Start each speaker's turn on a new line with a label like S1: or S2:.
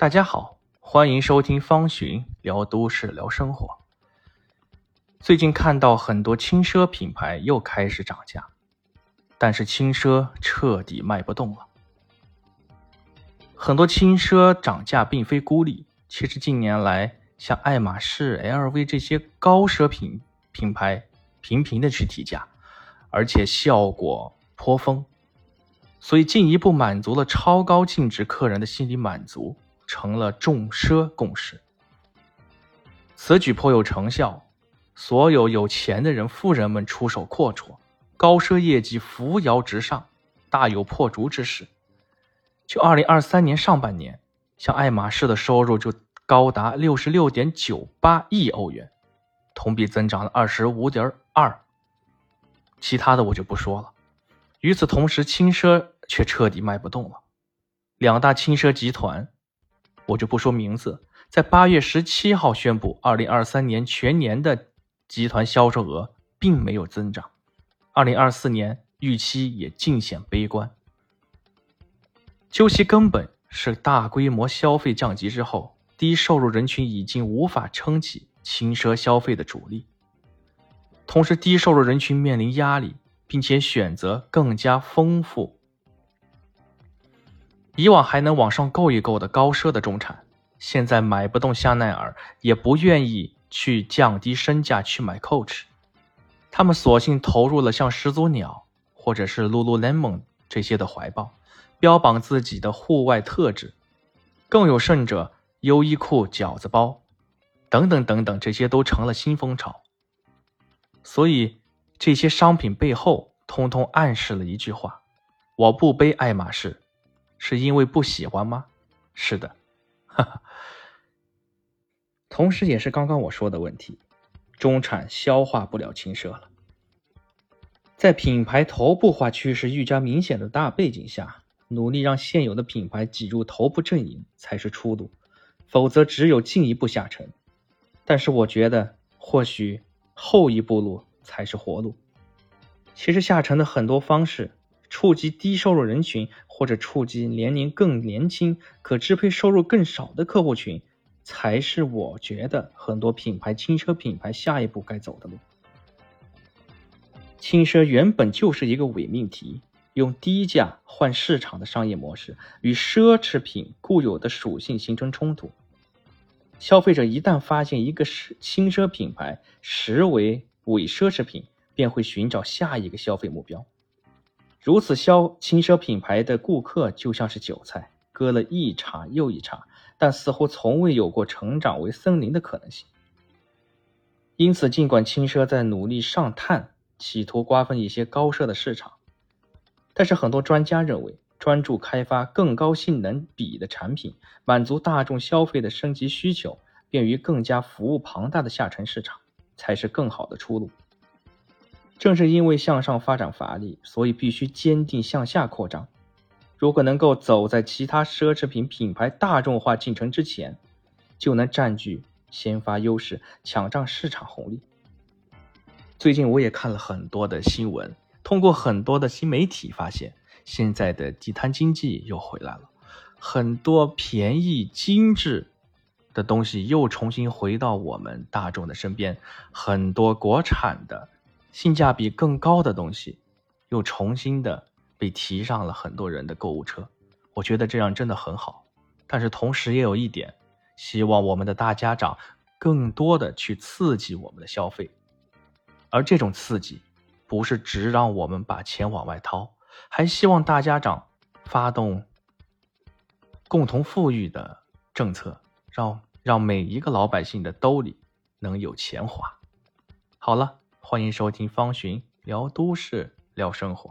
S1: 大家好，欢迎收听方寻聊都市聊生活。最近看到很多轻奢品牌又开始涨价，但是轻奢彻底卖不动了。很多轻奢涨价并非孤立，其实近年来像爱马仕、LV 这些高奢品品牌频频的去提价，而且效果颇丰，所以进一步满足了超高净值客人的心理满足。成了众奢共识，此举颇有成效。所有有钱的人、富人们出手阔绰，高奢业绩扶摇直上，大有破竹之势。就二零二三年上半年，像爱马仕的收入就高达六十六点九八亿欧元，同比增长了二十五点二。其他的我就不说了。与此同时，轻奢却彻底卖不动了，两大轻奢集团。我就不说名字，在八月十七号宣布，二零二三年全年的集团销售额并没有增长，二零二四年预期也尽显悲观。究其根本，是大规模消费降级之后，低收入人群已经无法撑起轻奢消费的主力，同时低收入人群面临压力，并且选择更加丰富。以往还能往上够一够的高奢的中产，现在买不动香奈儿，也不愿意去降低身价去买 Coach，他们索性投入了像始祖鸟或者是 Lululemon 这些的怀抱，标榜自己的户外特质。更有甚者，优衣库饺子包，等等等等，这些都成了新风潮。所以，这些商品背后，通通暗示了一句话：我不背爱马仕。是因为不喜欢吗？是的，哈哈。同时，也是刚刚我说的问题，中产消化不了轻奢了。在品牌头部化趋势愈加明显的大背景下，努力让现有的品牌挤入头部阵营才是出路，否则只有进一步下沉。但是，我觉得或许后一步路才是活路。其实，下沉的很多方式。触及低收入人群，或者触及年龄更年轻、可支配收入更少的客户群，才是我觉得很多品牌轻奢品牌下一步该走的路。轻奢原本就是一个伪命题，用低价换市场的商业模式，与奢侈品固有的属性形成冲突。消费者一旦发现一个是轻奢品牌实为伪奢侈品，便会寻找下一个消费目标。如此消轻奢品牌的顾客就像是韭菜，割了一茬又一茬，但似乎从未有过成长为森林的可能性。因此，尽管轻奢在努力上探，企图瓜分一些高奢的市场，但是很多专家认为，专注开发更高性能比的产品，满足大众消费的升级需求，便于更加服务庞大的下沉市场，才是更好的出路。正是因为向上发展乏力，所以必须坚定向下扩张。如果能够走在其他奢侈品品牌大众化进程之前，就能占据先发优势，抢占市场红利。最近我也看了很多的新闻，通过很多的新媒体发现，现在的地摊经济又回来了，很多便宜精致的东西又重新回到我们大众的身边，很多国产的。性价比更高的东西，又重新的被提上了很多人的购物车。我觉得这样真的很好，但是同时也有一点，希望我们的大家长更多的去刺激我们的消费，而这种刺激，不是只让我们把钱往外掏，还希望大家长发动共同富裕的政策，让让每一个老百姓的兜里能有钱花。好了。欢迎收听方寻聊都市聊生活。